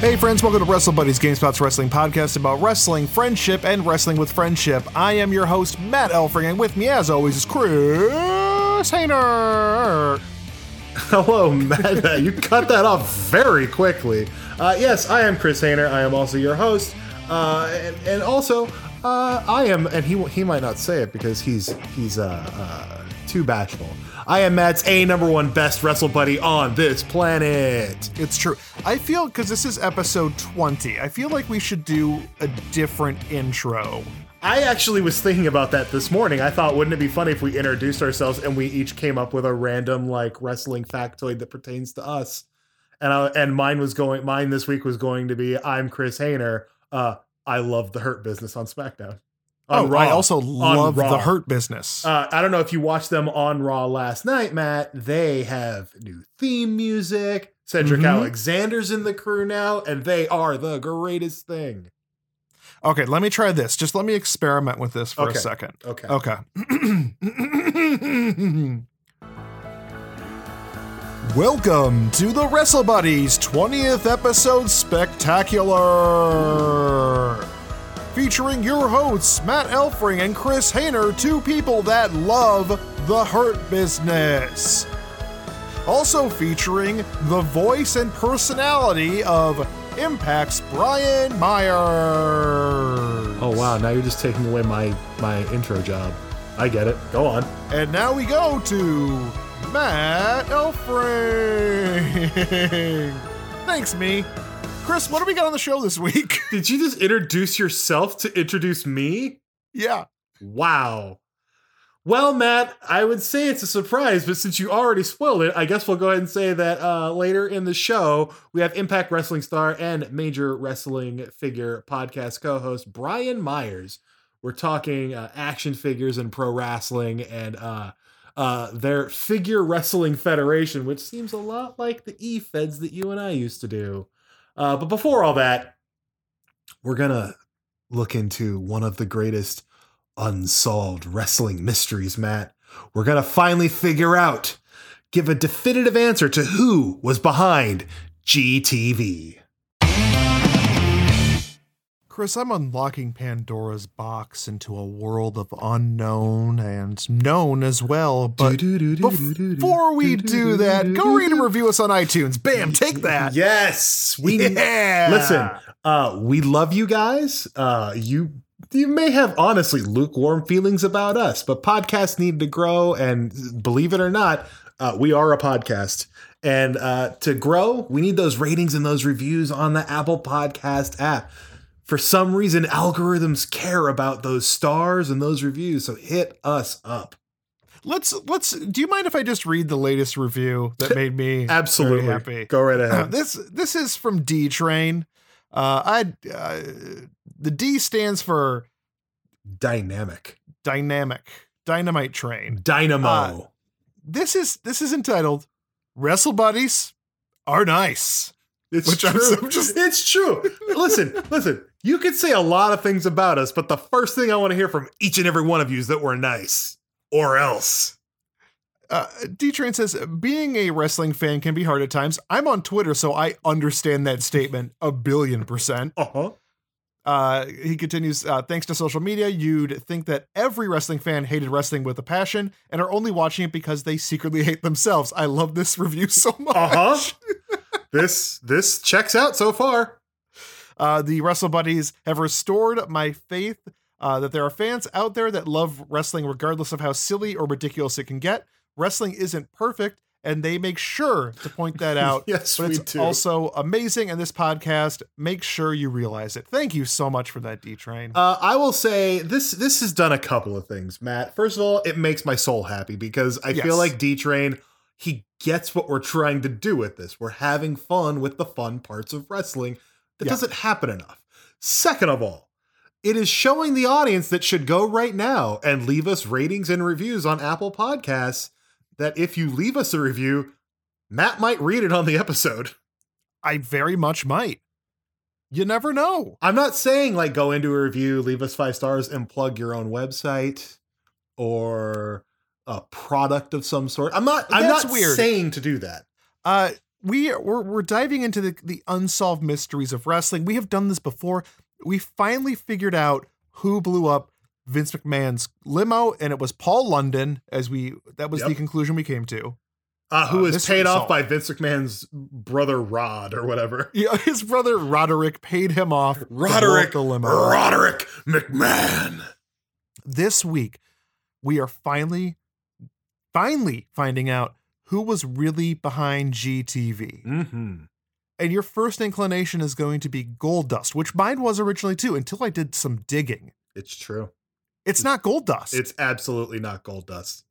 Hey friends, welcome to Wrestle Buddies GameSpot's wrestling podcast about wrestling, friendship, and wrestling with friendship. I am your host, Matt Elfring, and with me as always is Chris Hayner. Hello, Matt. you cut that off very quickly. Uh, yes, I am Chris Hayner. I am also your host, uh, and, and, also uh, I am, and he he might not say it because he's he's uh, uh, too bashful. I am Matt's A number one best wrestle buddy on this planet. It's true. I feel because this is episode 20, I feel like we should do a different intro. I actually was thinking about that this morning. I thought, wouldn't it be funny if we introduced ourselves and we each came up with a random like wrestling factoid that pertains to us? And I, and mine was going. Mine this week was going to be, I'm Chris Hayner. Uh, I love the Hurt Business on SmackDown oh, Raw, I also love the Hurt Business. Uh, I don't know if you watched them on Raw last night, Matt. They have new theme music. Cedric mm-hmm. Alexander's in the crew now, and they are the greatest thing. Okay, let me try this. Just let me experiment with this for okay. a second. Okay. Okay. Welcome to the Wrestle Buddies 20th episode spectacular featuring your hosts, Matt Elfring and Chris Hayner, two people that love the Hurt Business. Also featuring the voice and personality of Impact's Brian Myers. Oh wow, now you're just taking away my my intro job. I get it. Go on. And now we go to Matt Elfring. Thanks, me. Chris, what do we got on the show this week? Did you just introduce yourself to introduce me? Yeah. Wow. Well, Matt, I would say it's a surprise, but since you already spoiled it, I guess we'll go ahead and say that uh, later in the show, we have Impact Wrestling star and major wrestling figure podcast co host Brian Myers. We're talking uh, action figures and pro wrestling and uh, uh, their figure wrestling federation, which seems a lot like the E Feds that you and I used to do. Uh, but before all that, we're going to look into one of the greatest unsolved wrestling mysteries, Matt. We're going to finally figure out, give a definitive answer to who was behind GTV. Chris, I'm unlocking Pandora's box into a world of unknown and known as well. But before we do that, go read and review us on iTunes. Bam, take that. Yes, we yeah. listen. Uh, we love you guys. Uh, you you may have honestly lukewarm feelings about us, but podcasts need to grow, and believe it or not, uh, we are a podcast. And uh, to grow, we need those ratings and those reviews on the Apple Podcast app for some reason algorithms care about those stars and those reviews so hit us up. Let's let's do you mind if i just read the latest review that made me absolutely. happy? Go right ahead. Uh, this this is from d train uh i uh, the d stands for dynamic. Dynamic. Dynamite train. Dynamo. Uh, this is this is entitled wrestle buddies are nice it's Which true. I'm, I'm just, it's true. listen, listen. You could say a lot of things about us, but the first thing I want to hear from each and every one of you is that we're nice, or else. Uh, D Train says, being a wrestling fan can be hard at times. I'm on Twitter, so I understand that statement a billion percent. Uh-huh. Uh, he continues, uh, thanks to social media, you'd think that every wrestling fan hated wrestling with a passion and are only watching it because they secretly hate themselves. I love this review so much. Uh-huh. this this checks out so far. Uh, the Wrestle Buddies have restored my faith uh, that there are fans out there that love wrestling regardless of how silly or ridiculous it can get. Wrestling isn't perfect, and they make sure to point that out. yes, but we it's do. also amazing, and this podcast makes sure you realize it. Thank you so much for that, D Train. Uh, I will say this this has done a couple of things, Matt. First of all, it makes my soul happy because I Yes. feel like D Train he gets what we're trying to do with this. We're having fun with the fun parts of wrestling. That Yeah. doesn't happen enough. Second of all, it is showing the audience that should go right now and leave us ratings and reviews on Apple Podcasts. That if you leave us a review, Matt might read it on the episode. I very much might. You never know. I'm not saying like go into a review, leave us five stars, and plug your own website or a product of some sort. I'm not. I'm not weird. saying to do that. Uh, we we're, we're diving into the, the unsolved mysteries of wrestling. We have done this before. We finally figured out who blew up Vince McMahon's limo, and it was Paul London. As we that was the conclusion we came to. Uh, who Uh, was paid off by Vince McMahon's brother Rod or whatever. Yeah, his brother Roderick paid him off. to blow up Roderick, the limo. Roderick McMahon. this week we are finally finally finding out who was really behind GTV. Mm-hmm. And your first inclination is going to be Gold Dust, which mine was originally too, until I did some digging. It's true. It's not Gold Dust. It's absolutely not gold dust.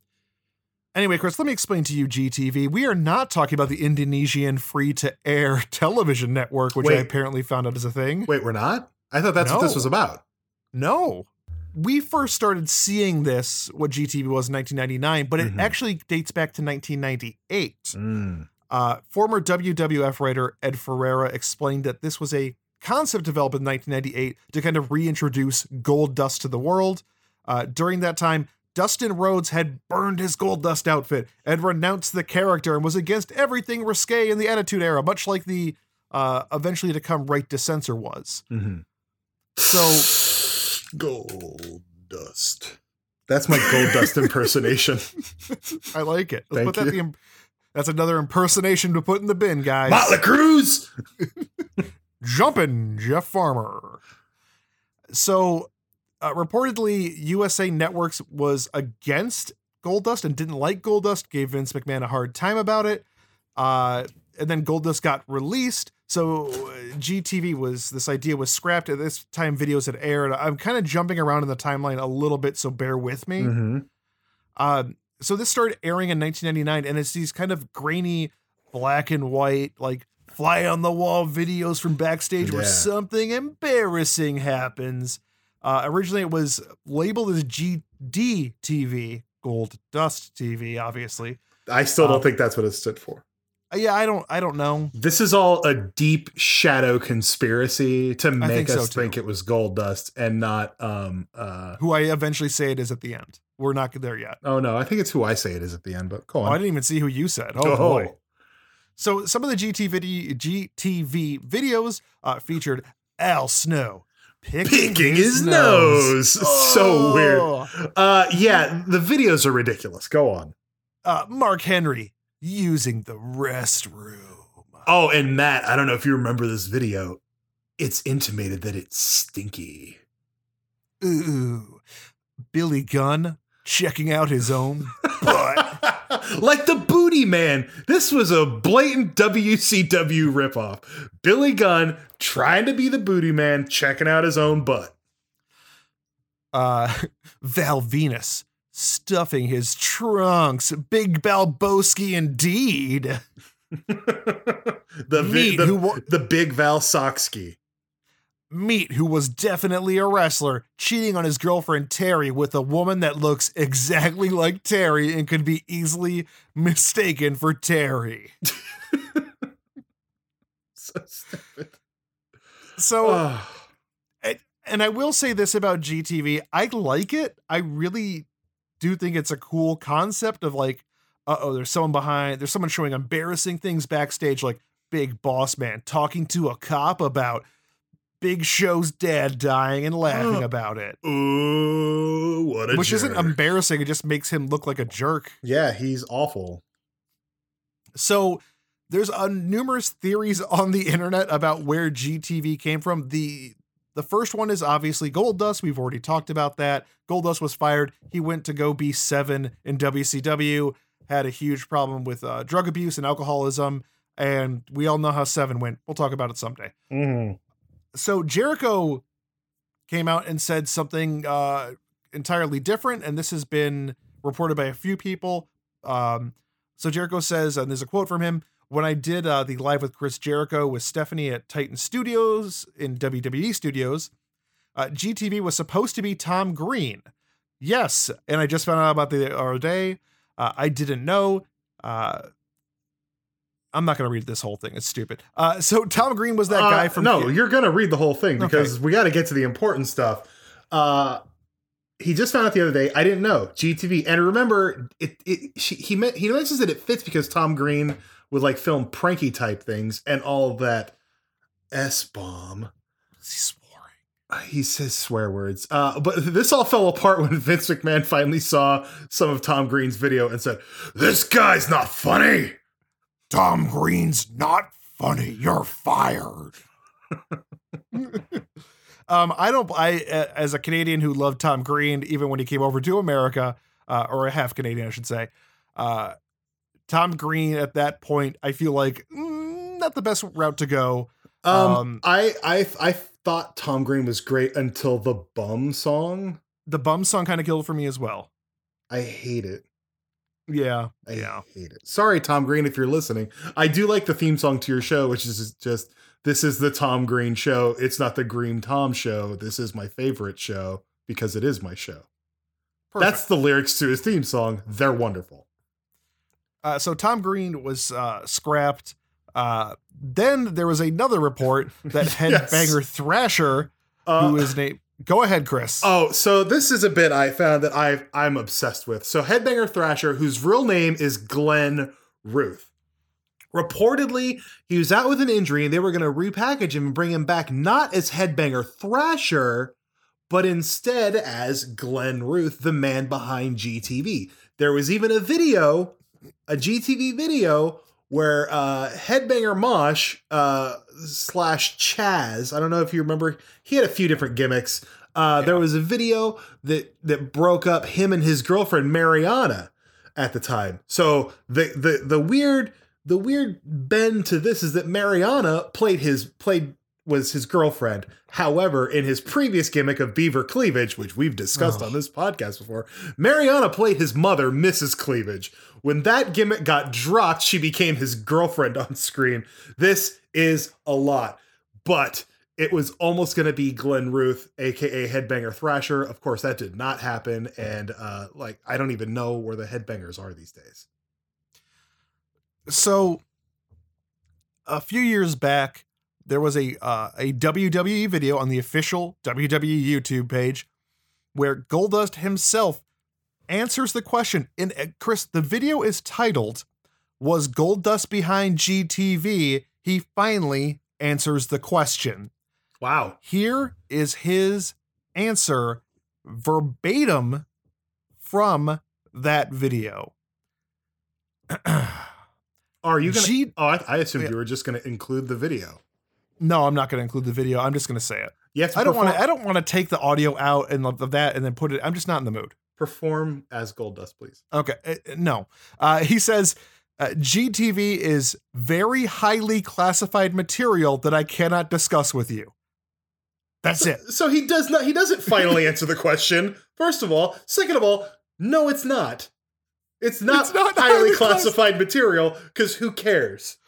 anyway, Chris, let me explain to you GTV. We are not talking about the Indonesian free to air television network, which I apparently found out is a thing. Wait, we're not. I thought that's what this was about. No. We first started seeing this, what GTV was in 1999, but it Mhm. actually dates back to 1998. Mm. Uh, former WWF writer Ed Ferreira explained that this was a concept developed in 1998 to kind of reintroduce gold dust to the world. Uh, during that time, Dustin Rhodes had burned his gold dust outfit and renounced the character and was against everything risque in the Attitude Era, much like the uh, eventually to come right to censor was. Mm-hmm. So gold dust. That's my gold dust impersonation. I like it. Let's Thank put that you. the that's another impersonation to put in the bin, guys. Motley Cruz. Jumping Jeff Farmer. So, uh, reportedly, USA Networks was against Goldust and didn't like Goldust, gave Vince McMahon a hard time about it. Uh, and then Goldust got released. So, uh, GTV was this idea was scrapped. At this time, videos had aired. I'm kind of jumping around in the timeline a little bit, so bear with me. Mm-hmm. Um, so this started airing in 1999, and it's these kind of grainy, black and white, like fly on the wall videos from backstage where something embarrassing happens. Uh, originally, it was labeled as GD TV, Gold Dust TV, obviously. I still don't Um, think that's what it stood for. Uh, yeah, I don't, I don't know. This is all a deep shadow conspiracy to make think us too. think it was gold dust and not um uh Who I eventually say it is at the end. We're not there yet. oh no, I think it's who I say it is at the end, but go Oh, I didn't even see who you said. Oh, boy. So some of the GT video, GTV videos uh, featured Al Snow picking, Picking his nose. So weird. Oh. Uh yeah, the videos are ridiculous. Go on. Uh, Mark Henry using the restroom. Oh, and Matt, I don't know if you remember this video. It's intimated that it's stinky. Ooh, Billy Gunn checking out his own butt. like the Booty Man. This was a blatant WCW ripoff. Billy Gunn trying to be the Booty Man, checking out his own butt. Uh, Val Venis stuffing his trunks. Big Valbowski indeed. the, Meat, the, wa- the big Val Socksky. Meat, who was definitely a wrestler, cheating on his girlfriend Terri with a woman that looks exactly like Terri and could be easily mistaken for Terri. So stupid. So, Oh, and I will say this about GTV I like it. I really do think it's a cool concept of like, uh oh, there's someone behind, there's someone showing embarrassing things backstage, like Big Boss Man talking to a cop about Big Show's dad dying and laughing Ugh. about it. Ooh, what a Which isn't embarrassing, it just makes him look like a jerk. Yeah, he's awful. So there's uh, numerous theories on the internet about where GTV came from. The the first one is obviously Goldust. We've already talked about that. Goldust was fired. He went to go be seven in WCW. had a huge problem with uh, drug abuse and alcoholism, and we all know how Seven went. We'll talk about it someday. Mhm. So Jericho came out and said something uh, entirely different, and this has been reported by a few people. Um, so Jericho says, and there's a quote from him: "When I did uh, the live with Chris Jericho with Stephanie at Titan Studios in WWE Studios, uh, GTV was supposed to be Tom Green. Yes, and I just found out about the other day. Uh, I didn't know." Uh, I'm not going to read this whole thing. It's stupid. Uh, so Tom Green was that Uh, guy from no you're gonna read the whole thing Okay. because we got to get to the important stuff uh he just found out the other day i didn't know gtv and remember it, it she, he meant he mentions that it fits because tom green would like film pranky type things and all that s-bomb he says swear words uh but this all fell apart when vince mcmahon finally saw some of tom green's video and said this guy's not funny Tom Green's not funny. You're fired. um, I don't. I uh, as a Canadian who loved Tom Green, even when he came over to America, uh, or a half Canadian, I should say. Uh, Tom Green at that point, I feel like mm, not the best route to go. um, Um, i i i thought tom green was great until the bum song The bum song kind of killed for me as well. I hate it. Yeah, I yeah. hate it. Sorry, Tom Green, if you're listening. I do like the theme song to your show, which is just this is the Tom Green show. It's not the Green Tom show. This is my favorite show because it is my show. Perfect. That's the lyrics to his theme song. They're wonderful. Uh, so Tom Green was uh, scrapped. Uh, then there was another report that Yes. Headbanger Thrasher, Uh, who is named. Go ahead, Chris. Oh, so this is a bit I found that I I'm obsessed with. So Headbanger Thrasher, whose real name is Glenn Ruth. Reportedly, he was out with an injury and they were going to repackage him and bring him back not as Headbanger Thrasher, but instead as Glenn Ruth, the man behind GTV. There was even a video, a GTV video where uh, Headbanger Mosh uh, slash Chaz, I don't know if you remember, he had a few different gimmicks. Uh, There was a video that that broke up him and his girlfriend Marianna at the time. So the the the weird the weird bend to this is that Marianna played his played was his girlfriend. However, in his previous gimmick of Beaver Cleavage, which we've discussed Oh. on this podcast before, Marianna played his mother, Mrs. Cleavage. When that gimmick got dropped, she became his girlfriend on screen. This is a lot, but it was almost going to be Glenn Ruth, aka Headbanger Thrasher. Of course, that did not happen, and uh, like I don't even know where the headbangers are these days. so a few years back there was a uh, a WWE video on the official WWE YouTube page where Goldust himself answers the question. And uh, Chris, the video is titled "Was Gold Dust behind GTV?" He finally answers the question. Wow. Here is his answer verbatim from that video. Are you gonna? G- oh, I, I assumed Yeah. you were just gonna include the video. No, I'm not going to include the video. I'm just going to say it. To I don't want to. I don't want to take the audio out and of that and then put it. I'm just not in the mood. Perform as Gold Dust, please. Okay, uh, no. Uh, he says uh, GTV is very highly classified material that I cannot discuss with you. That's it. So he does not. He doesn't finally answer the question. First of all, second of all, no, it's not. It's not, It's not highly highly class- classified material because who cares?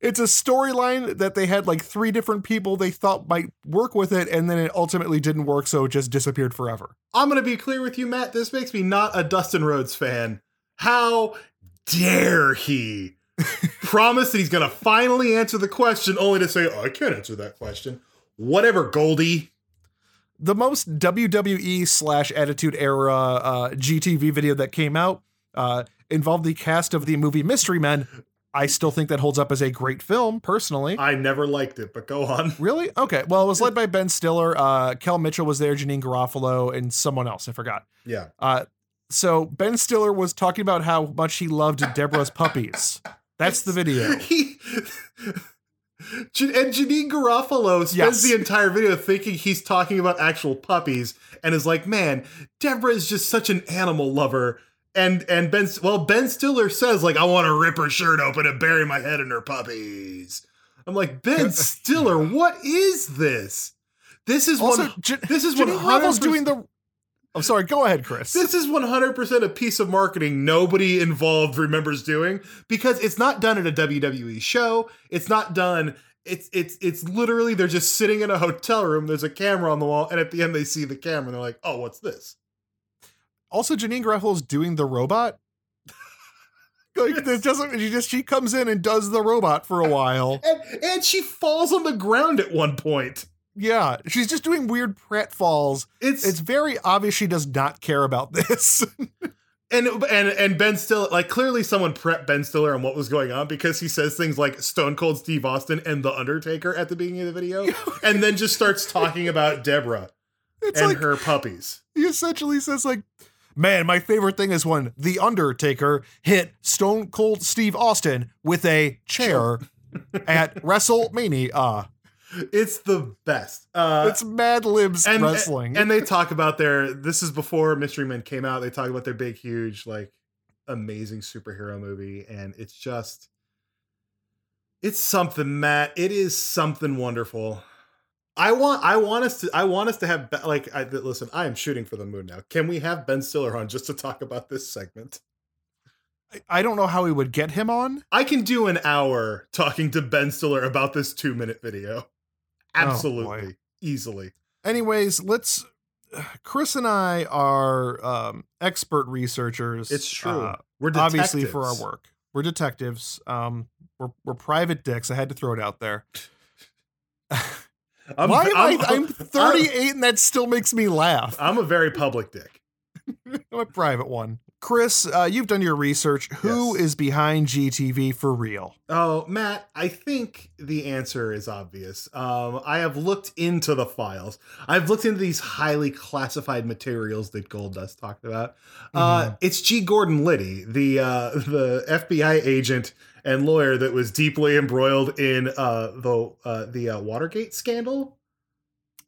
It's a storyline that they had like three different people they thought might work with it, and then it ultimately didn't work, so it just disappeared forever. I'm to be clear with you, Matt. This makes me not a Dustin Rhodes fan. How dare he promise that he's to finally answer the question only to say, oh, I can't answer that question. Whatever, Goldie. the most WWE slash Attitude Era uh, GTV video that came out uh, involved the cast of the movie Mystery Men. I still think that holds up as a great film, personally. I never liked it, but go on. really? Okay. Well, it was led by Ben Stiller. Uh, Kel Mitchell was there, Janeane Garofalo, and someone else. I forgot. Yeah. Uh, so Ben Stiller was talking about how much he loved Deborah's puppies. That's the video. He and Janeane Garofalo spends Yes. the entire video thinking he's talking about actual puppies and is like, man, Deborah is just such an animal lover. And and Ben well Ben Stiller says like I want to rip her shirt open and bury my head in her puppies. I'm like Ben Stiller, what is this? This is Also, one. Jan- This is 100 Revel's doing the. I'm sorry. Go ahead, Chris. This is 100% a piece of marketing nobody involved remembers doing because it's not done at a WWE show. It's not done. It's it's it's literally they're just sitting in a hotel room. There's a camera on the wall, and at the end they see the camera and they're like, "Oh, what's this?" Also, Janeane Garofalo's doing the robot. like this doesn't. She just she comes in and does the robot for a while. And and she falls on the ground at one point. Yeah, she's just doing weird pratfalls. It's It's very obvious she does not care about this. and and and Ben Stiller like clearly someone prepped Ben Stiller on what was going on because he says things like Stone Cold Steve Austin and The Undertaker at the beginning of the video, and then just starts talking about Deborah it's and like her puppies. he essentially says like, "Man, my favorite thing is when the Undertaker hit Stone Cold Steve Austin with a chair at WrestleMania." It's the best. Uh, It's Mad Libs and, wrestling. and they talk about their. This is before Mystery Men came out. They talk about their big, huge, like amazing superhero movie, and it's just, it's something, Matt. It is something wonderful. I want, I want us to, I want us to have, like, I, listen, I am shooting for the moon now. Can we have Ben Stiller on just to talk about this segment? I don't know how we would get him on. I can do an hour talking to Ben Stiller about this two minute video. Oh. Absolutely, easily. Anyways, let's. Chris and I are um, expert researchers. It's true. uh, We're obviously for our work. We're detectives. Um, we're we're private dicks. I had to throw it out there. I'm, Why am I'm- I? I'm 38, and that still makes me laugh. I'm a very public dick. I'm a private one. Chris, uh, you've done your research. Who is Yes. behind GTV for real? Oh, Matt, I think the answer is obvious. Um, I have looked into the files. I've looked into these highly classified materials that Goldust talked about. Uh, it's G. Gordon Liddy, the uh, the FBI agent and lawyer that was deeply embroiled in uh, the uh, the uh, Watergate scandal.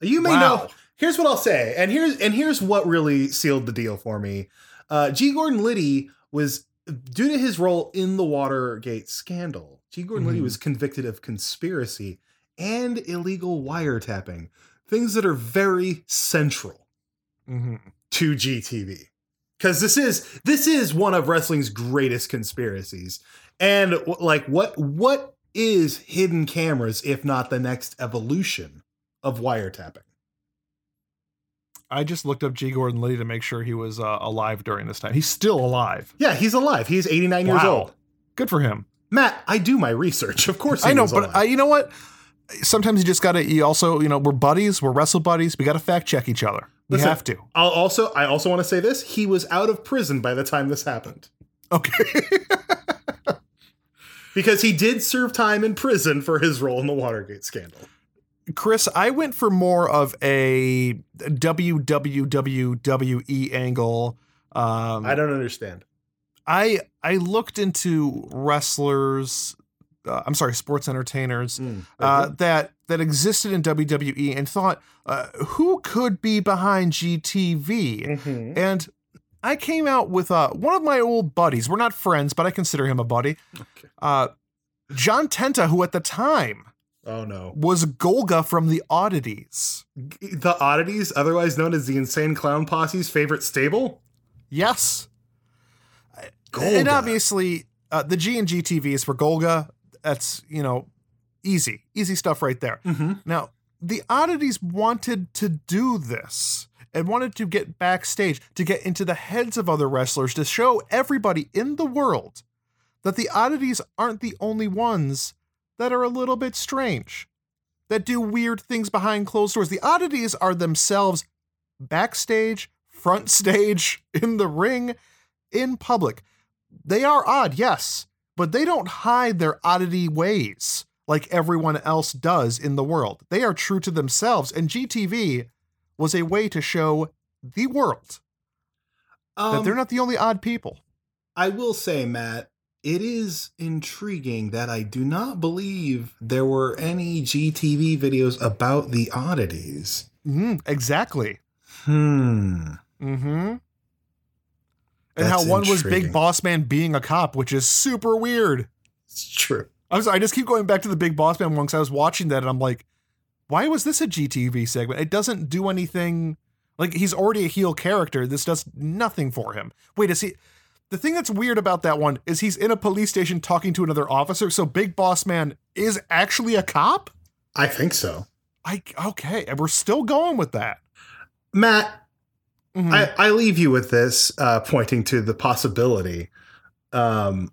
You may Wow. know. Here's what I'll say, and here's and here's what really sealed the deal for me. Uh, G. Gordon Liddy was due to his role in the Watergate scandal. G. Gordon Liddy Mhm. was convicted of conspiracy and illegal wiretapping, things that are very central Mhm. to GTV. Because this is this is one of wrestling's greatest conspiracies, and like what what is hidden cameras if not the next evolution of wiretapping? I just looked up G. Gordon Liddy to make sure he was uh, alive during this time. He's still alive. Yeah, he's alive. He's 89 years old. Good for him. Matt, I do my research. Of course, I know, but uh, you know what? Sometimes you just gotta. You also, you know, we're buddies. We're wrestle buddies. We gotta fact check each other. We Listen. have to. I'll also I also want to say this: he was out of prison by the time this happened Okay. because he did serve time in prison for his role in the Watergate scandal. Chris, I went for more of a WWWWE angle. Um, I don't understand. I I looked into wrestlers. Uh, I'm sorry, sports entertainers Mm, uh, that that existed in WWE and thought uh, who could be behind GTV. Mhm. And I came out with uh, one of my old buddies. We're not friends, but I consider him a buddy. Okay. Uh, John Tenta, who at the time Oh no. was Golga from the Oddities. The Oddities, otherwise known as the Insane Clown Posse's favorite stable? Yes. Golga. And obviously, uh, the G and GTV is for Golga. That's, you know, easy, easy stuff right there. Mm-hmm. Now, the Oddities wanted to do this and wanted to get backstage to get into the heads of other wrestlers to show everybody in the world that the Oddities aren't the only ones that are a little bit strange, that do weird things behind closed doors. The Oddities are themselves backstage, front stage, in the ring, in public. They are odd, yes, but they don't hide their oddity ways like everyone else does in the world. They are true to themselves, and GTV was a way to show the world that Um, they're not the only odd people. I will say, Matt, it is intriguing that I do not believe there were any GTV videos about the oddities. hmm exactly. Hmm. Mm-hmm. and That's how one was. Big Boss Man being a cop, which is super weird. It's true. I was I just keep going back to the Big Boss Man one because I was watching that and I'm like, why was this a GTV segment? It doesn't do anything. Like he's already a heel character. This does nothing for him. Wait, is he? The thing that's weird about that one is he's in a police station talking to another officer. So Big Boss Man is actually a cop. I think so. I okay, and we're still going with that. Matt, Mhm. I, I leave you with this, uh, pointing to the possibility, um,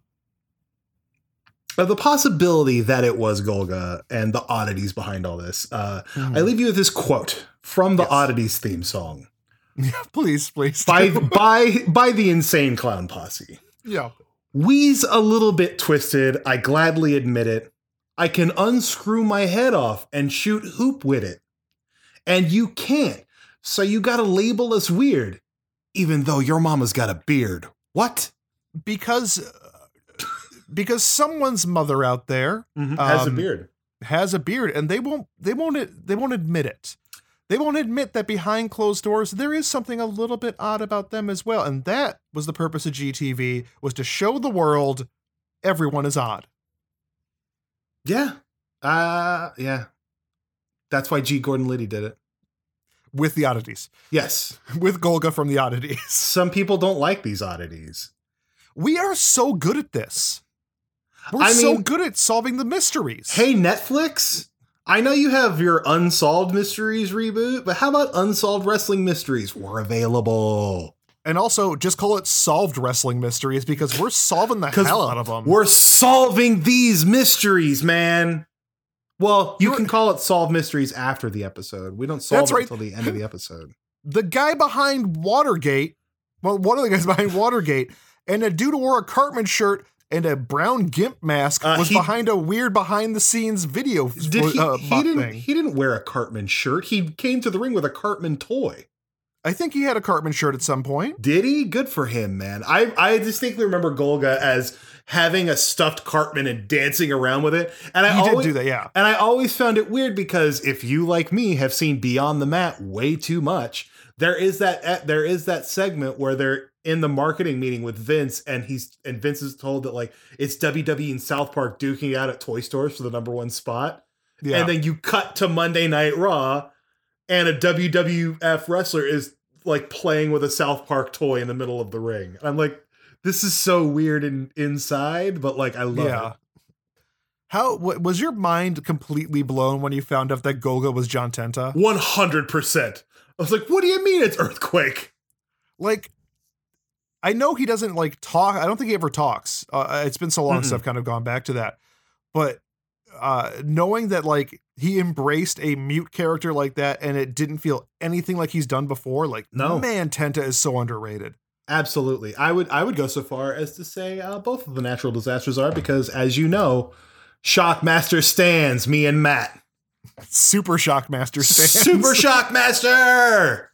of the possibility that it was Golga and the oddities behind all this. Uh, I leave you with this quote from the Yes. Oddities theme song Yeah, please, please. by by by the Insane Clown Posse. yeah. We's a little bit twisted. I gladly admit it. I can unscrew my head off and shoot hoop with it. And you can't. So you gotta label us weird, even though your mama's got a beard. What? because because someone's mother out there Has a Um, beard. has a beard and they won't they won't they won't admit it they won't admit that behind closed doors there is something a little bit odd about them as well and that was the purpose of gtv was to show the world everyone is odd Yeah. Uh yeah. That's why G. Gordon Liddy did it. with the oddities Yes. with golga from the oddities Some people don't like these oddities. we are so good at this we're I so mean- good at solving the mysteries Hey, Netflix, I know you have your Unsolved Mysteries reboot, but how about Unsolved Wrestling Mysteries? We're available. and also just call it solved wrestling mysteries because we're solving the hell out of them We're solving these mysteries, man. Well, you You're- can call it Solved Mysteries after the episode. We don't solve it right. until the end of the episode. the guy behind Watergate, well, one of the guys behind Watergate, and a dude who wore a Cartman shirt and a brown gimp mask Uh, was he- behind a weird behind the scenes video Did he? uh, he didn't. thing. He didn't wear a Cartman shirt. He came to the ring with a Cartman toy. I think he had a Cartman shirt at some point. Did he? Good for him, man. I I distinctly remember Golga as having a stuffed Cartman and dancing around with it. And I He did do that, yeah. And I always found it weird because if you like me have seen Beyond the Mat way too much, there is that eh, there is that segment where they're in the marketing meeting with Vince and he's and Vince is told that like it's WWE and South Park duking out at toy stores for the number one spot. Yeah. And then you cut to Monday Night Raw and a WWF wrestler is like playing with a South Park toy in the middle of the ring. I'm like, this is so weird and inside, but like I love yeah. it. How was your mind completely blown when you found out that Golga was John Tenta? 100%. I was like, what do you mean it's Earthquake? Like, I know he doesn't like talk. I don't think he ever talks. Uh, it's been so long since Mm-mm. I've kind of gone back to that. But uh, knowing that like he embraced a mute character like that and it didn't feel anything like he's done before, like No. man, Tenta is so underrated. Absolutely. I would I would go so far as to say uh, both of the natural disasters are because as you know, Shockmaster stands me and Matt. Super Shockmaster stands. Super Shockmaster.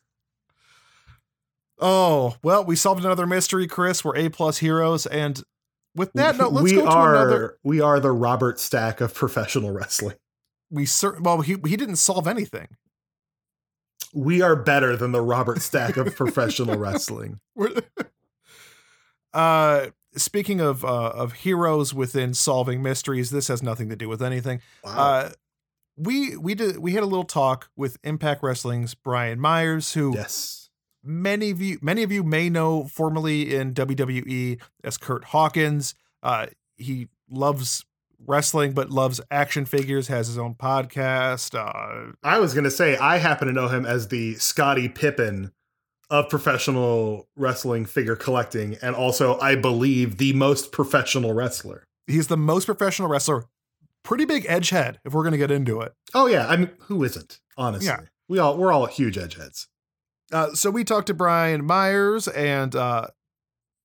Oh well, we solved another mystery, Chris. We're A plus heroes, and with that note, let's we go to are another. we are the Robert Stack of professional wrestling. We cer- well, he he didn't solve anything. We are better than the Robert Stack of professional wrestling. Uh, speaking of uh, of heroes within solving mysteries, this has nothing to do with anything. Wow. Uh, we we did we had a little talk with Impact Wrestling's Brian Myers, who yes. Many of you many of you may know formerly in WWE as Kurt Hawkins. Uh, he loves wrestling, but loves action figures. Has his own podcast. Uh, I was gonna say I happen to know him as the Scottie Pippen of professional wrestling figure collecting, and also I believe the most professional wrestler. he's the most professional wrestler. Pretty big edge head, if we're gonna get into it. Oh yeah, I mean, who isn't? Honestly, Yeah. we all we're all huge edgeheads. Uh, so we talked to Brian Myers, and uh,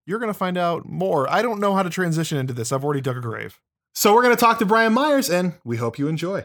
you're gonna find out more. I don't know how to transition into this. I've already dug a grave. So we're gonna talk to Brian Myers, and we hope you enjoy.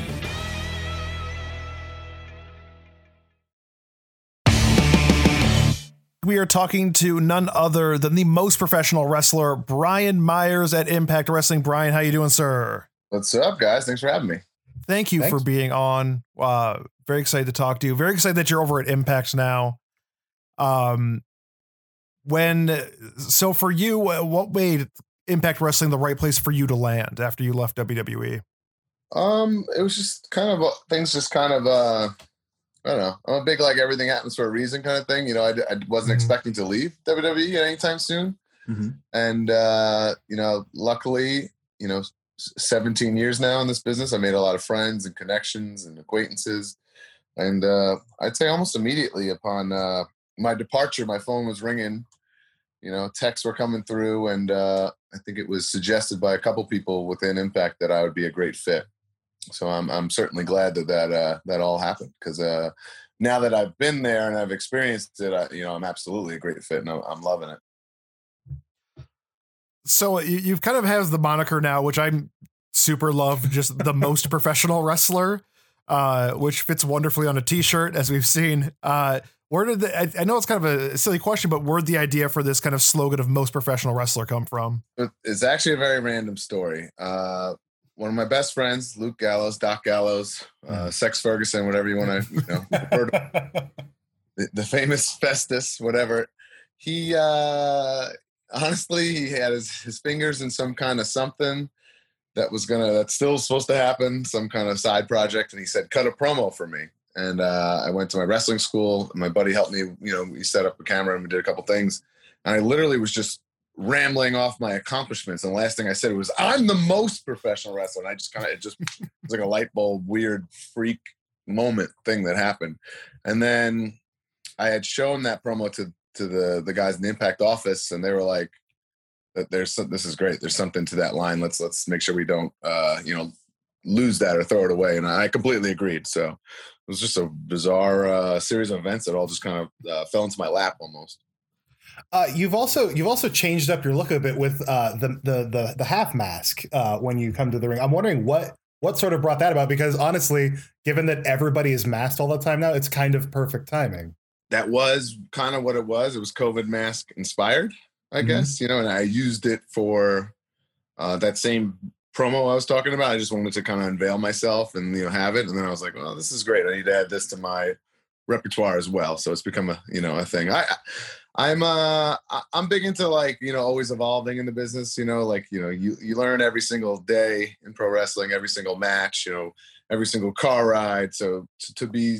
We are talking to none other than the most professional wrestler, Brian Myers at Impact Wrestling. Brian, how you doing, sir? What's up, guys? Thanks for having me. Thank you Thanks. for being on. Uh, very excited to talk to you. Very excited that you're over at Impact now. Um, when so for you, what made Impact Wrestling the right place for you to land after you left? WWE? Um, it was just kind of things, just kind of. uh I don't know. I'm a big like everything happens for a reason kind of thing. You know, I, I wasn't Mhm. expecting to leave WWE anytime soon, and uh, you know, luckily, you know, 17 years now in this business, I made a lot of friends and connections and acquaintances, and uh, I'd say almost immediately upon uh, my departure, my phone was ringing. You know, texts were coming through, and uh, I think it was suggested by a couple people within Impact that I would be a great fit. So I'm I'm certainly glad that that uh, that all happened because uh, now that I've been there and I've experienced it, I, you know, I'm absolutely a great fit and I'm, I'm loving it. So you, you've kind of has the moniker now, which I'm super love, just the most professional wrestler, uh, which fits wonderfully on a t-shirt, as we've seen. Uh, where did the, I, I know it's kind of a silly question, but where did the idea for this kind of slogan of most professional wrestler come from? It's actually a very random story. One of my best friends, Luke Gallows, Doc Gallows, uh, Sex Ferguson, whatever you want to, you know, the, the famous Festus, whatever. He uh, honestly, he had his, his fingers in some kind of something that was gonna that's still supposed to happen, some kind of side project, and he said, "Cut a promo for me." And uh, I went to my wrestling school. And my buddy helped me. You know, we set up a camera and we did a couple things. And I literally was just rambling off my accomplishments. And the last thing I said was, "I'm the most professional wrestler." And I just kind of it just it was like a light bulb, weird freak moment thing that happened. And then I had shown that promo to to the the guys in the Impact office, and they were like, "That there's some, this is great. There's something to that line. Let's let's make sure we don't uh, you know lose that or throw it away." And I completely agreed. So it was just a bizarre uh, series of events that all just kind of uh, fell into my lap almost. Uh, you've also you've also changed up your look a bit with uh, the, the the the half mask uh, when you come to the ring. I'm wondering what what sort of brought that about because honestly, given that everybody is masked all the time now, it's kind of perfect timing. that was kind of what it was. It was COVID mask inspired, I Mhm. guess, you know, and I used it for uh, that same promo I was talking about. I just wanted to kind of unveil myself and, you know, have it. And then I was like, well, this is great. I need to add this to my repertoire as well. So it's become a, you know, a thing. I, I'm, uh, I'm big into like, you know, always evolving in the business, you know, like, you know, you, you learn every single day in pro wrestling, every single match, you know, every single car ride. So to, to be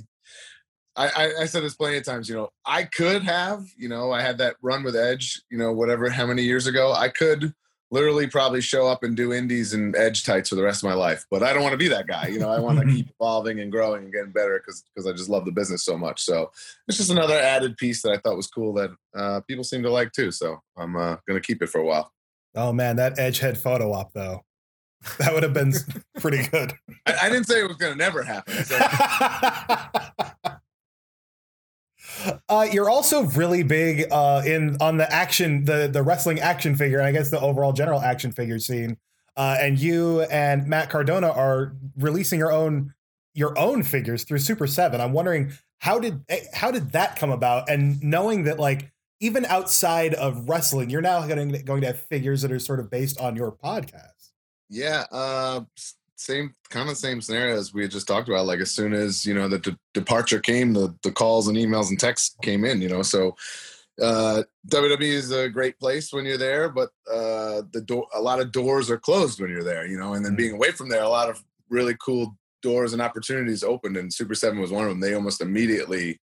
I, I said this plenty of times. You know, I could have. You know, I had that run with Edge. You know, whatever, how many years ago, I could literally probably show up and do indies and Edge tights for the rest of my life. But I don't want to be that guy. You know, I want to keep evolving and growing and getting better because because I just love the business so much. So it's just another added piece that I thought was cool that uh, people seem to like too. So I'm uh, gonna keep it for a while. Oh man, that edge head photo op though, that would have been pretty good. I, I didn't say it was gonna never happen. Uh, you're also really big uh, in on the action, the the wrestling action figure, and I guess the overall general action figure scene. Uh, and you and Matt Cardona are releasing your own your own figures through Super Seven. I'm wondering how did eh, how did that come about? And knowing that like even outside of wrestling, you're now going to, going to have figures that are sort of based on your podcast. Yeah, uh, same kind of same scenario as we had just talked about. Like as soon as you know the de- departure came, the the calls and emails and texts came in. You know, so uh, WWE is a great place when you're there, but uh, the door a lot of doors are closed when you're there. You know, and then Mm. being away from there, a lot of really cool doors and opportunities opened, and Super Seven was one of them. They almost immediately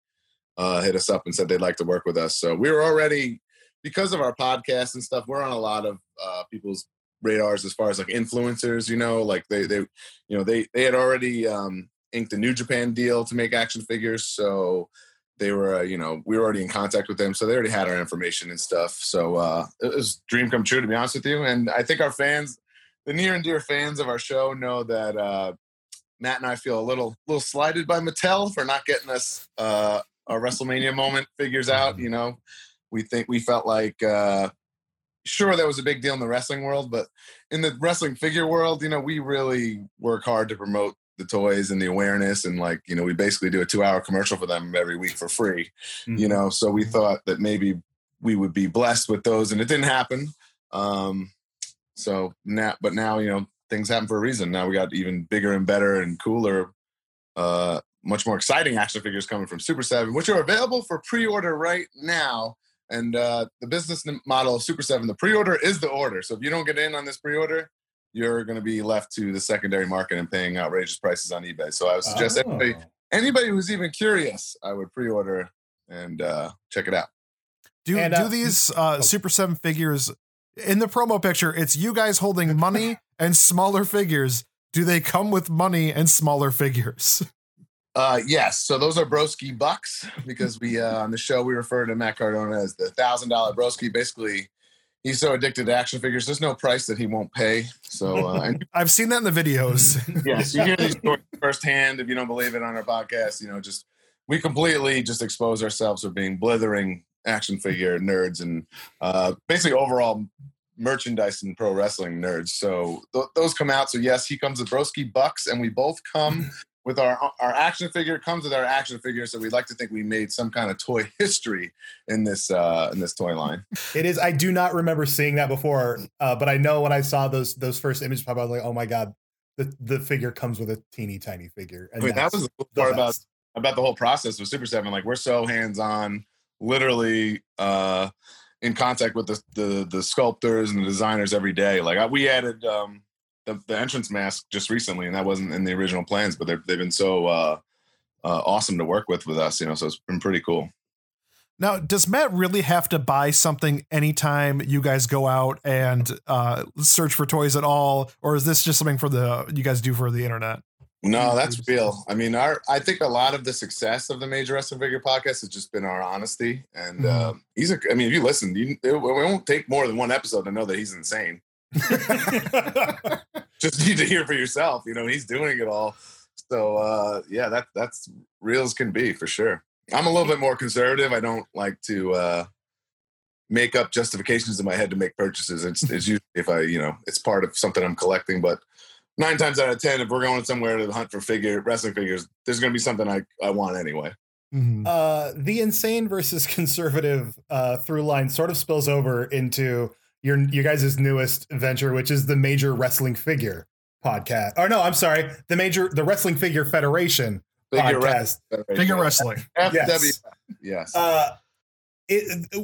uh, hit us up and said they'd like to work with us. So we were already because of our podcast and stuff. We're on a lot of uh, people's radars as far as like influencers. You know, like they they you know they they had already um, inked a New Japan deal to make action figures, so they were uh, you know we were already in contact with them, so they already had our information and stuff. So uh, it was dream come true to be honest with you. And I think our fans, the near and dear fans of our show, know that. Uh, Matt and I feel a little little slighted by Mattel for not getting us uh, our WrestleMania moment figures out. You know, we think we felt like uh, sure that was a big deal in the wrestling world, but in the wrestling figure world, you know, we really work hard to promote the toys and the awareness and like you know we basically do a two hour commercial for them every week for free Mm-hmm. you know? So we thought that maybe we would be blessed with those and it didn't happen. Um so now but now you know things happen for a reason. Now we got even bigger and better and cooler uh much more exciting action figures coming from super 7 which are available for pre-order right now and uh the business model of super 7 the pre-order is the order so if you don't get in on this pre-order you're going to be left to the secondary market and paying outrageous prices on ebay so i would suggest Oh. everybody anybody who's even curious i would pre-order and uh check it out Do And, do uh, these uh, Super Seven figures in the promo picture? It's you guys holding money and smaller figures. Do they come with money and smaller figures? Uh, yes. So those are broski bucks because we uh, on the show we refer to Matt Cardona as the thousand dollar broski. Basically, he's so addicted to action figures. There's no price that he won't pay. So uh, I've seen that in the videos. yes, you hear these stories firsthand. If you don't believe it on our podcast, you know, just we completely just expose ourselves for being blithering action figure nerds and uh, basically overall merchandise and pro wrestling nerds. So th- those come out. So yes, he comes with broski bucks, and we both come with our our action figure comes with our action figure. So we'd like to think we made some kind of toy history in this uh, in this toy line. It is. I do not remember seeing that before, uh, but I know when I saw those those first images pop, up, I was like, "Oh my god, the the figure comes with a teeny tiny figure." And I mean, that was the cool part about about the whole process with Super Seven. Like we're so hands on, literally uh, in contact with the, the the sculptors and the designers every day. Like I, we added um, the, the entrance mask just recently, and that wasn't in the original plans, but they've they've been so uh, uh, awesome to work with with us. You know, so it's been pretty cool. Now, does Matt really have to buy something anytime you guys go out and uh, search for toys at all, or is this just something for the you guys do for the internet? No, that's real. I mean, our I think a lot of the success of the Major Wrestling Figure podcast has just been our honesty. And Mhm. uh, he's a. I mean, if you listen, you, it, it won't take more than one episode to know that he's insane. just need to hear for yourself. You know, he's doing it all. So uh, yeah, that that's real as can be for sure. I'm a little bit more conservative. I don't like to uh, make up justifications in my head to make purchases. It's, it's usually if I, you know, it's part of something I'm collecting. But nine times out of ten, if we're going somewhere to hunt for figure wrestling figures, there's going to be something I I want anyway. Mhm. uh, the insane versus conservative uh, through line sort of spills over into your you guys' newest venture, which is the Major Wrestling Figure podcast. Or no, I'm sorry, the Major the Wrestling Figure Federation Figure podcast. wrestling. Figure wrestling. FW. Yes. Yes. Uh, it,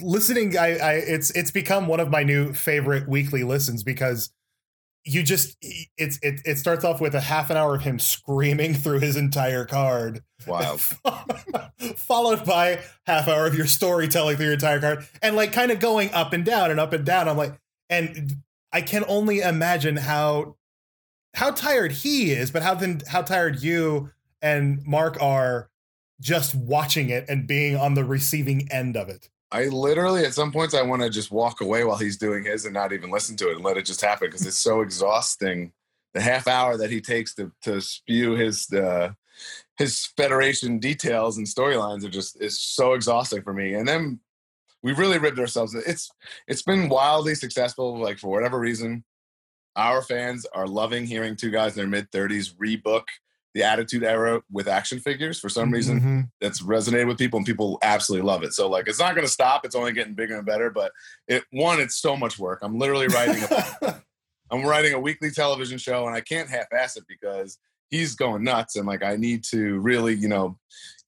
listening, I, I it's it's become one of my new favorite weekly listens because you just it's it it starts off with a half an hour of him screaming through his entire card, wow. followed by half hour of your storytelling through your entire card, and like kind of going up and down and up and down. I'm like, and I can only imagine how how tired he is, but how then how tired you and Mark are just watching it and being on the receiving end of it. I literally, at some points, I want to just walk away while he's doing his and not even listen to it and let it just happen because it's so exhausting. The half hour that he takes to to spew his uh, his federation details and storylines are just is so exhausting for me. And then we really ripped ourselves. It's it's been wildly successful. Like for whatever reason, our fans are loving hearing two guys in their mid thirties rebook the Attitude Era with action figures. For some reason, Mhm. that's resonated with people and people absolutely love it. So like it's not going to stop. It's only getting bigger and better. But it one, it's so much work. I'm literally writing. A, I'm writing a weekly television show, and I can't half-ass it because he's going nuts, and like I need to really, you know,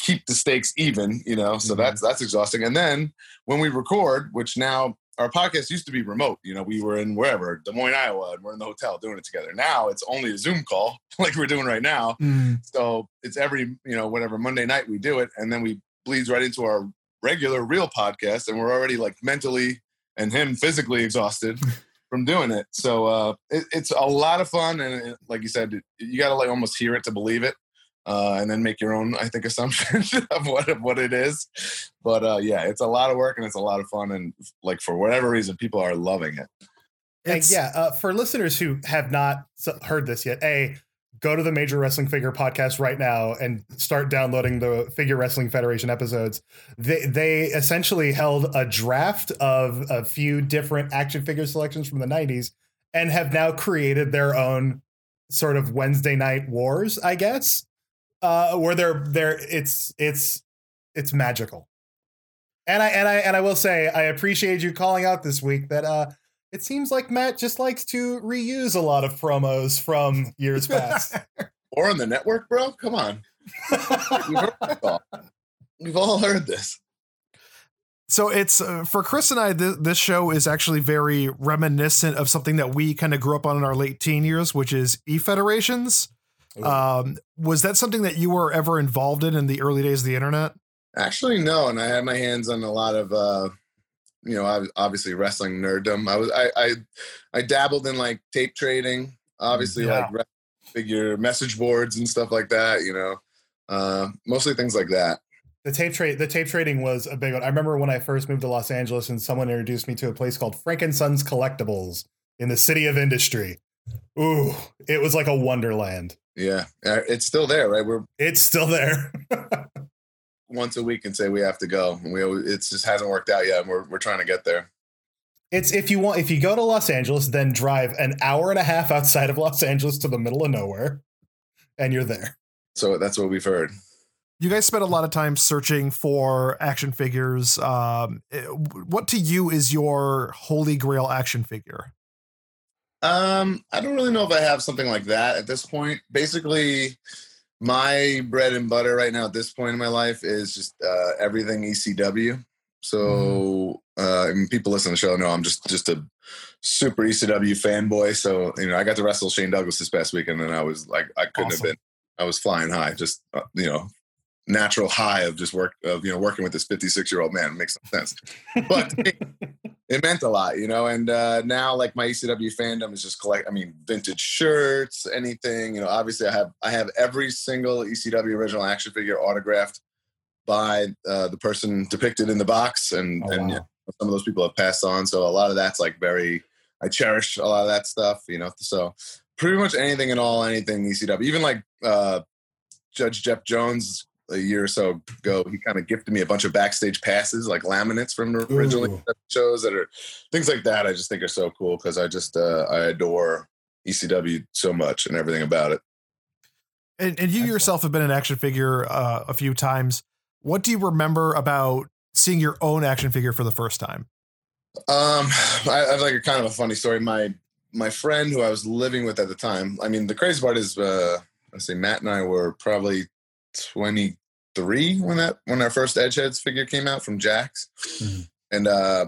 keep the stakes even. You know, so Mhm. that's that's exhausting. And then when we record, which now our podcast used to be remote. You know, we were in wherever Des Moines, Iowa, and we're in the hotel doing it together. Now it's only a Zoom call, like we're doing right now. Mhm. So it's every, you know, whatever Monday night we do it, and then we bleeds right into our regular real podcast, and we're already like mentally and him physically exhausted from doing it. So uh, it, it's a lot of fun, and it, like you said, you got to like almost hear it to believe it, uh, and then make your own, I think, assumption of what of what it is. But uh, yeah, it's a lot of work and it's a lot of fun, and like for whatever reason, people are loving it. And yeah, uh, for listeners who have not heard this yet, a go to the Major Wrestling Figure podcast right now and start downloading the Figure Wrestling Federation episodes. They they essentially held a draft of a few different action figure selections from the 90s and have now created their own sort of Wednesday night wars, I guess. Uh, where they're they're it's it's it's magical. And I and I and I will say I appreciate you calling out this week that uh it seems like Matt just likes to reuse a lot of promos from years past. or on the network, bro. Come on. We've, all. We've all heard this. So it's uh, for Chris and I. Th- this show is actually very reminiscent of something that we kind of grew up on in our late teen years, which is e federations. Um, was that something that you were ever involved in in the early days of the internet? Actually, no. And I had my hands on a lot of, uh, you know, ob- obviously wrestling nerddom. I was, I, I, I dabbled in like tape trading, obviously Yeah. like figure message boards and stuff like that. You know, uh, mostly things like that. the tape trade the tape trading was a big one. I remember when I first moved to Los Angeles and someone introduced me to a place called Frank and Sons Collectibles in the city of industry. Ooh, it was like a wonderland. Yeah, Uh, it's still there, right? We're It's still there. once a week and say we have to go. And we always, it just hasn't worked out yet. And we're we're trying to get there. It's if you want if you go to Los Angeles, then drive an hour and a half outside of Los Angeles to the middle of nowhere, and you're there. So that's what we've heard. You guys spent a lot of time searching for action figures. Um, eh, what to you is your holy grail action figure? Um, I don't really know if I have something like that at this point. Basically, my bread and butter right now at this point in my life is just uh, everything ECW. So, uh, and people listen to the show know I'm just just a super ECW fanboy. So, you know, I got to wrestle Shane Douglas this past weekend, and I was like, I couldn't Awesome. have been. I was flying high, just uh, you know, natural high of just work of you know working with this 56 year old man It makes no sense. But me, it meant a lot, you know. And uh, now, like my ECW fandom is just collect. I mean, vintage shirts, anything. You know, obviously, I have I have every single ECW original action figure autographed by uh, the person depicted in the box, and Oh, and wow. you know, some of those people have passed on. So a lot of that's like very. I cherish a lot of that stuff, you know. So pretty much anything and all, anything ECW, even like uh, Judge Jeff Jones a year or so ago, he kind of gifted me a bunch of backstage passes, like laminates from the original Ooh. shows that are things like that. I just think are so cool because I just uh, I adore ECW so much and everything about it. And, and you Excellent. yourself have been an action figure uh, a few times. What do you remember about seeing your own action figure for the first time? Um, I, I have like a kind of a funny story. My my friend who I was living with at the time. I mean, the crazy part is, uh, let's see, Matt and I were probably twenty three when that when our first Edgeheads figure came out from Jakks, Mhm. and uh,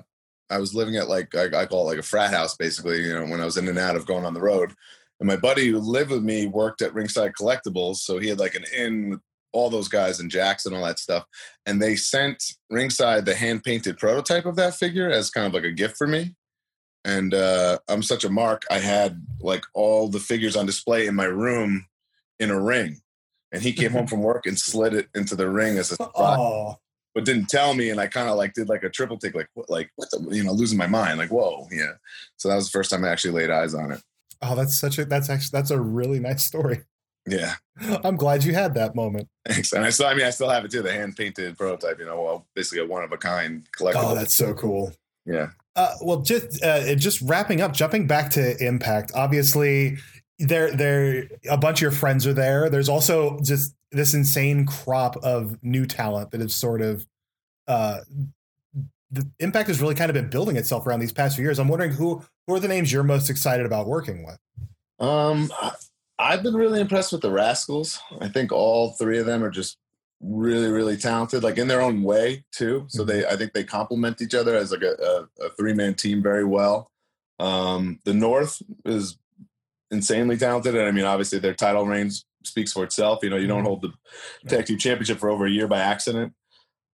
I was living at like I, I call it like a frat house, basically. You know, when I was in and out of going on the road, and my buddy who lived with me worked at Ringside Collectibles, so he had like an inn with all those guys and Jakks and all that stuff and they sent ringside the hand painted prototype of that figure as kind of like a gift for me and uh, i'm such a mark i had like all the figures on display in my room in a ring and he came home from work and slid it into the ring as a surprise Oh, but didn't tell me and i kind of like did like a triple take like what like what the you know losing my mind like whoa yeah so that was the first time i actually laid eyes on it oh, that's such a that's actually that's a really nice story. yeah I'm glad you had that moment. thanks and i still i mean i still have it too the hand painted prototype you know well basically a one of a kind collectible Oh, that's so cool. yeah Uh, well, just uh, just wrapping up, jumping back to Impact. Obviously, there there a bunch of your friends are there. There's also just this insane crop of new talent that is sort of uh, the Impact has really kind of been building itself around these past few years. I'm wondering who who are the names you're most excited about working with. Um, I've been really impressed with the Rascalz. I think all three of them are just really, really talented, like in their own way too. So they, I think they complement each other as like a, a, a three man team very well. Um, the North is insanely talented, and I mean, obviously their title reign speaks for itself. You know, you don't hold the tag team championship for over a year by accident.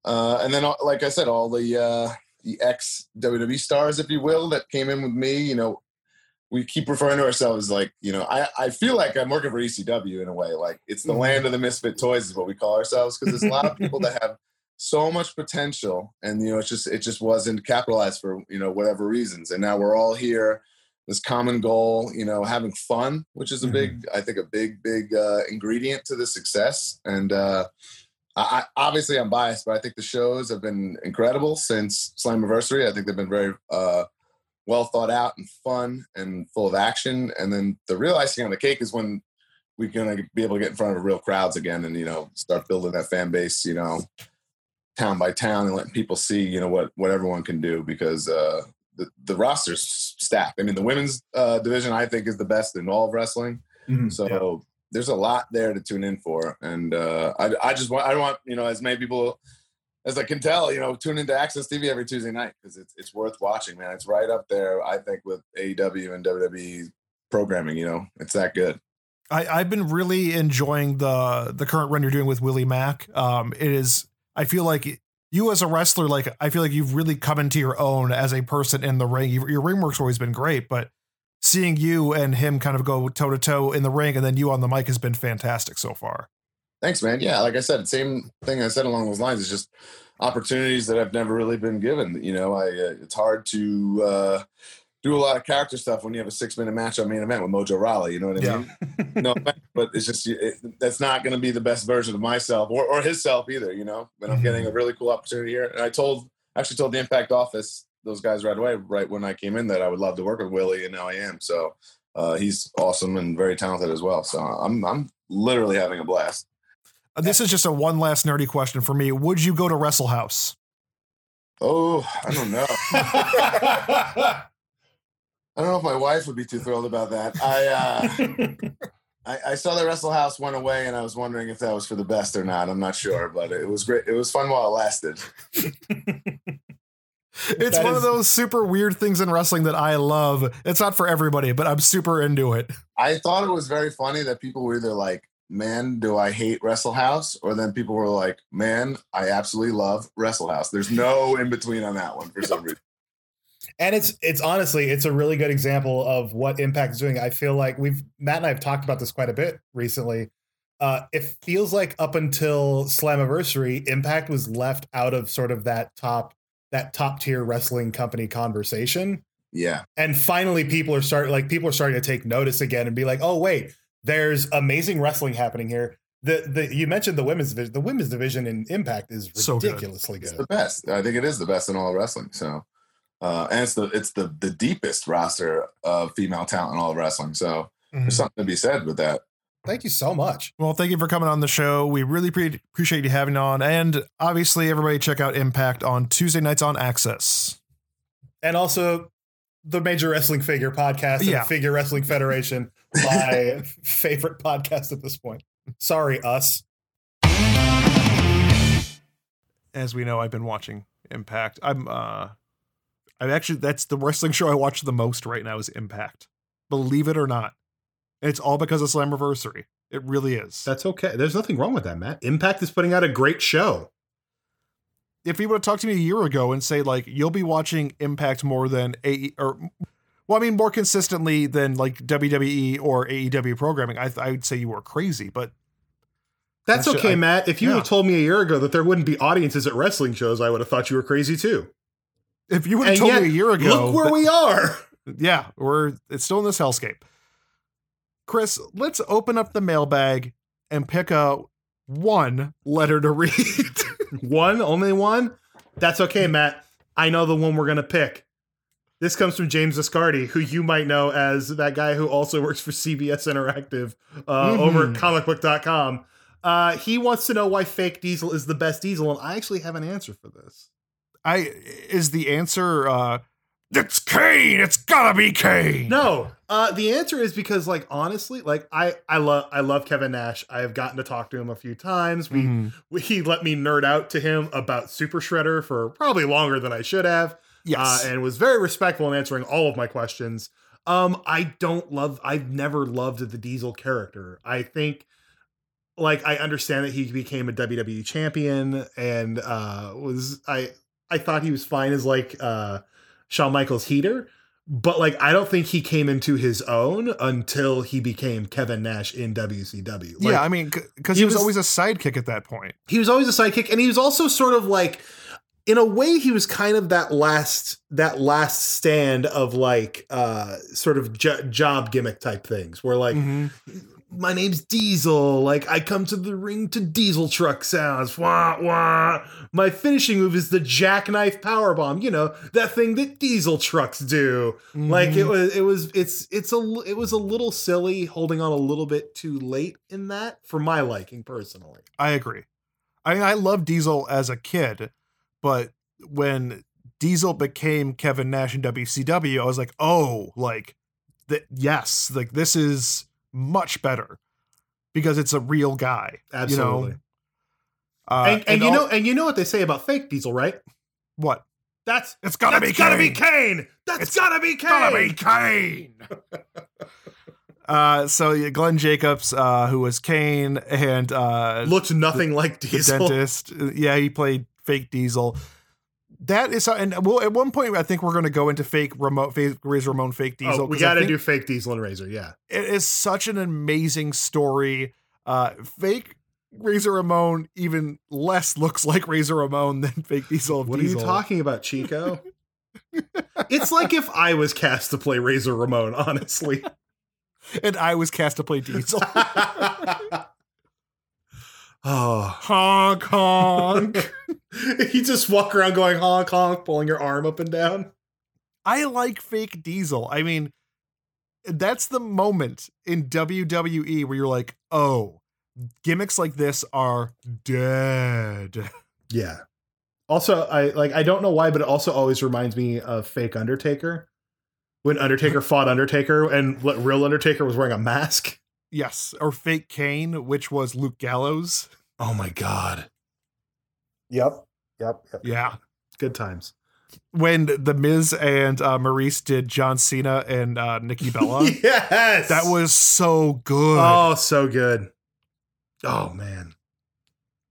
Uh, and then, like I said, all the uh, the ex WWE stars, if you will, that came in with me. You know, we keep referring to ourselves as like, you know, I, I feel like I'm working for ECW in a way. Like it's the Mhm. land of the misfit toys is what we call ourselves because there's a lot of people that have so much potential and you know it's just it just wasn't capitalized for you know whatever reasons and now we're all here this common goal, you know, having fun, which is a big, I think, a big, big uh, ingredient to the success. And uh, I, obviously, I'm biased, but I think the shows have been incredible since Slammiversary. I think they've been very uh, well thought out and fun and full of action. And then the real icing on the cake is when we're going to be able to get in front of real crowds again and you know start building that fan base. You know, town by town and letting people see you know what what everyone can do because uh, the the roster's stacked. I mean, the women's uh, division I think is the best in all of wrestling. Mhm, So yeah. there's a lot there to tune in for, and uh, I I just want I want you know as many people as I can tell you know tune into AXS TV every Tuesday night because it's it's worth watching, man. It's right up there I think with AEW and WWE programming. You know, it's that good. I, I've been really enjoying the the current run you're doing with Willie Mack. Um, it is. I feel like you as a wrestler, like I feel like you've really come into your own as a person in the ring. Your, your ring work's always been great, but seeing you and him kind of go toe to toe in the ring, and then you on the mic has been fantastic so far. Thanks, man. Yeah, like I said, same thing I said along those lines. It's just opportunities that I've never really been given. You know, I uh, it's hard to uh, do a lot of character stuff when you have a six minute match on main event with Mojo Rawley. You know what I mean? no, but it's just it, that's not going to be the best version of myself or, or his self either. You know, and I'm getting a really cool opportunity here. And I told actually told the Impact office those guys right away, right when I came in, that I would love to work with Willie, and now I am. So uh, he's awesome and very talented as well. So I'm I'm literally having a blast. Uh, This is just a one last nerdy question for me. Would you go to Wrestle House? Oh, I don't know. I don't know if my wife would be too thrilled about that. I uh, I, I saw that Wrestle House went away, and I was wondering if that was for the best or not. I'm not sure, but it was great. It was fun while it lasted. It's That one of those super weird things in wrestling that I love. It's not for everybody, but I'm super into it. I thought it was very funny that people were either like, "Man, do I hate Wrestle House," or then people were like, "Man, I absolutely love Wrestle House." There's no in between on that one for some reason. And it's it's honestly it's a really good example of what impact is doing. I feel like we've matt and i have talked about this quite a bit recently. Uh it feels like up until slammiversary impact was left out of sort of that top that top tier wrestling company conversation. Yeah, and finally people are starting like people are starting to take notice again and be like oh wait there's amazing wrestling happening here. The the you mentioned the women's division. The women's division in impact is So good. ridiculously it's good. the best. I think it is the best in all of wrestling. So, uh, and it's the it's the the deepest roster of female talent in all of wrestling. So there's something to be said with that. thank you so much Well, thank you for coming on the show. We really pre- appreciate you having on. And obviously, everybody check out Impact on Tuesday nights on AXS. and also the Major Wrestling Figure Podcast and Figure Wrestling Federation, my favorite podcast at this point. Sorry, us. As we know, I've been watching Impact. I'm uh I'm actually that's the wrestling show I watch the most right now is Impact. Believe it or not. And it's all because of Slammiversary. It really is. That's okay. There's nothing wrong with that, Matt. Impact is putting out a great show. if you would have talked to me a year ago and say like you'll be watching Impact more than A or well, I mean more consistently than like WWE or AEW programming, I I would say you were crazy. But That's, That's okay, I- Matt. If you yeah. have told me a year ago that there wouldn't be audiences at wrestling shows, I would have thought you were crazy too. If you would have told yet, me a year ago, Look where that- we are. yeah, we're it's still in this hellscape. Chris, let's open up the mailbag and pick a one letter to read. One, only one. That's okay, Matt. I know the one we're gonna pick. This comes from James Ascardi, who you might know as that guy who also works for CBS Interactive uh, over at comicbook.com. Uh, he wants to know why fake diesel is the best diesel, and I actually have an answer for this. I is the answer uh it's Kane. It's gotta be Kane. No, uh, the answer is because, like, honestly, like I, I love, I love Kevin Nash. I have gotten to talk to him a few times. We, Mhm. we he let me nerd out to him about Super Shredder for probably longer than I should have. Yes. uh, and was very respectful in answering all of my questions. Um, I don't love. I've never loved the Diesel character. I think, like, I understand that he became a WWE champion and uh, was I. I thought he was fine as like uh, Shawn Michaels heater, but like I don't think he came into his own until he became Kevin Nash in WCW. Like, yeah, I mean, because he he was, was- always a sidekick at that point. he was always a sidekick and he was also sort of like in a way he was kind of that last that last stand of like uh sort of jo- job gimmick type things where like Mhm. My name's Diesel. Like I come to the ring to diesel truck sounds. Wah wah. My finishing move is the jackknife power bomb. You know that thing that diesel trucks do. Like it Mhm. was. It was. It's. It's a. It was a little silly holding on a little bit too late in that for my liking personally. I agree. I mean, I love Diesel as a kid, but when Diesel became Kevin Nash in WCW, I was like, oh, like that. Yes, like this is much better because it's a real guy. Absolutely. You know? Uh, and, and, you all- know. And you know what they say about fake Diesel, right? what? That's. It's gotta that's be gotta be Kane. Kane. That's It's gotta be Kane. Gotta be Kane. uh, so yeah, Glenn Jacobs, uh, who was Kane, and uh, Looked nothing like the Diesel. dentist. Uh, Yeah, he played fake Diesel. That is, and well, at one point, I think we're going to go into fake remote, fake Razor Ramon, fake Diesel. Oh, we got to do fake Diesel and Razor. Yeah. It is such an amazing story. Uh, fake Razor Ramon even less looks like Razor Ramon than fake Diesel. What Diesel. are you talking about, Chico? it's like if I was cast to play Razor Ramon, honestly. And I was cast to play Diesel. Oh, honk honk. you just walk around going honk honk, pulling your arm up and down. I like fake Diesel. I mean, that's the moment in WWE where you're like, oh, gimmicks like this are dead. Yeah. Also, I like I don't know why, but it also always reminds me of fake Undertaker. When Undertaker fought Undertaker and real Undertaker was wearing a mask. Yes, or fake Kane, which was Luke Gallows. Oh my god. Yep. Yep. yep. Yeah. Good times. When The Miz and uh, Maurice did John Cena and uh, Nikki Bella. yes. that was so good. Oh, so good. Oh man.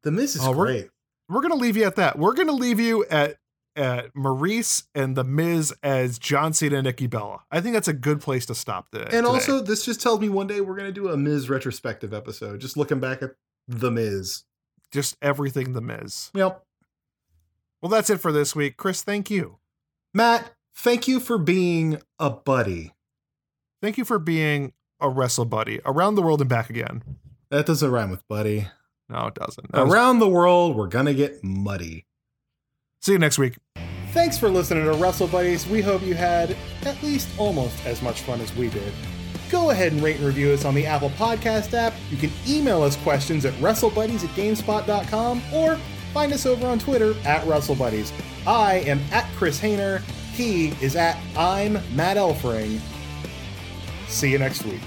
The Miz is Oh, we're- great. We're gonna leave you at that. We're gonna leave you at at Maurice and The Miz as John Cena and Nikki Bella. I think that's a good place to stop the And also, this just tells me one day we're gonna do a Miz retrospective episode, just looking back at the Miz. just everything The Miz. Yep. Well, that's it for this week. Chris, thank you. Matt, thank you for being a buddy. Thank you for being a wrestle buddy around the world and back again. That doesn't rhyme with buddy. No, it doesn't. That was- Around the world, we're gonna get muddy. See you next week. Thanks for listening to Wrestle Buddies. We hope you had at least almost as much fun as we did. Go ahead and rate and review us on the Apple Podcast app. You can email us questions at WrestleBuddies at GameSpot.com or find us over on Twitter at WrestleBuddies. I am at Chris Hayner. He is at I'm Matt Elfring. See you next week.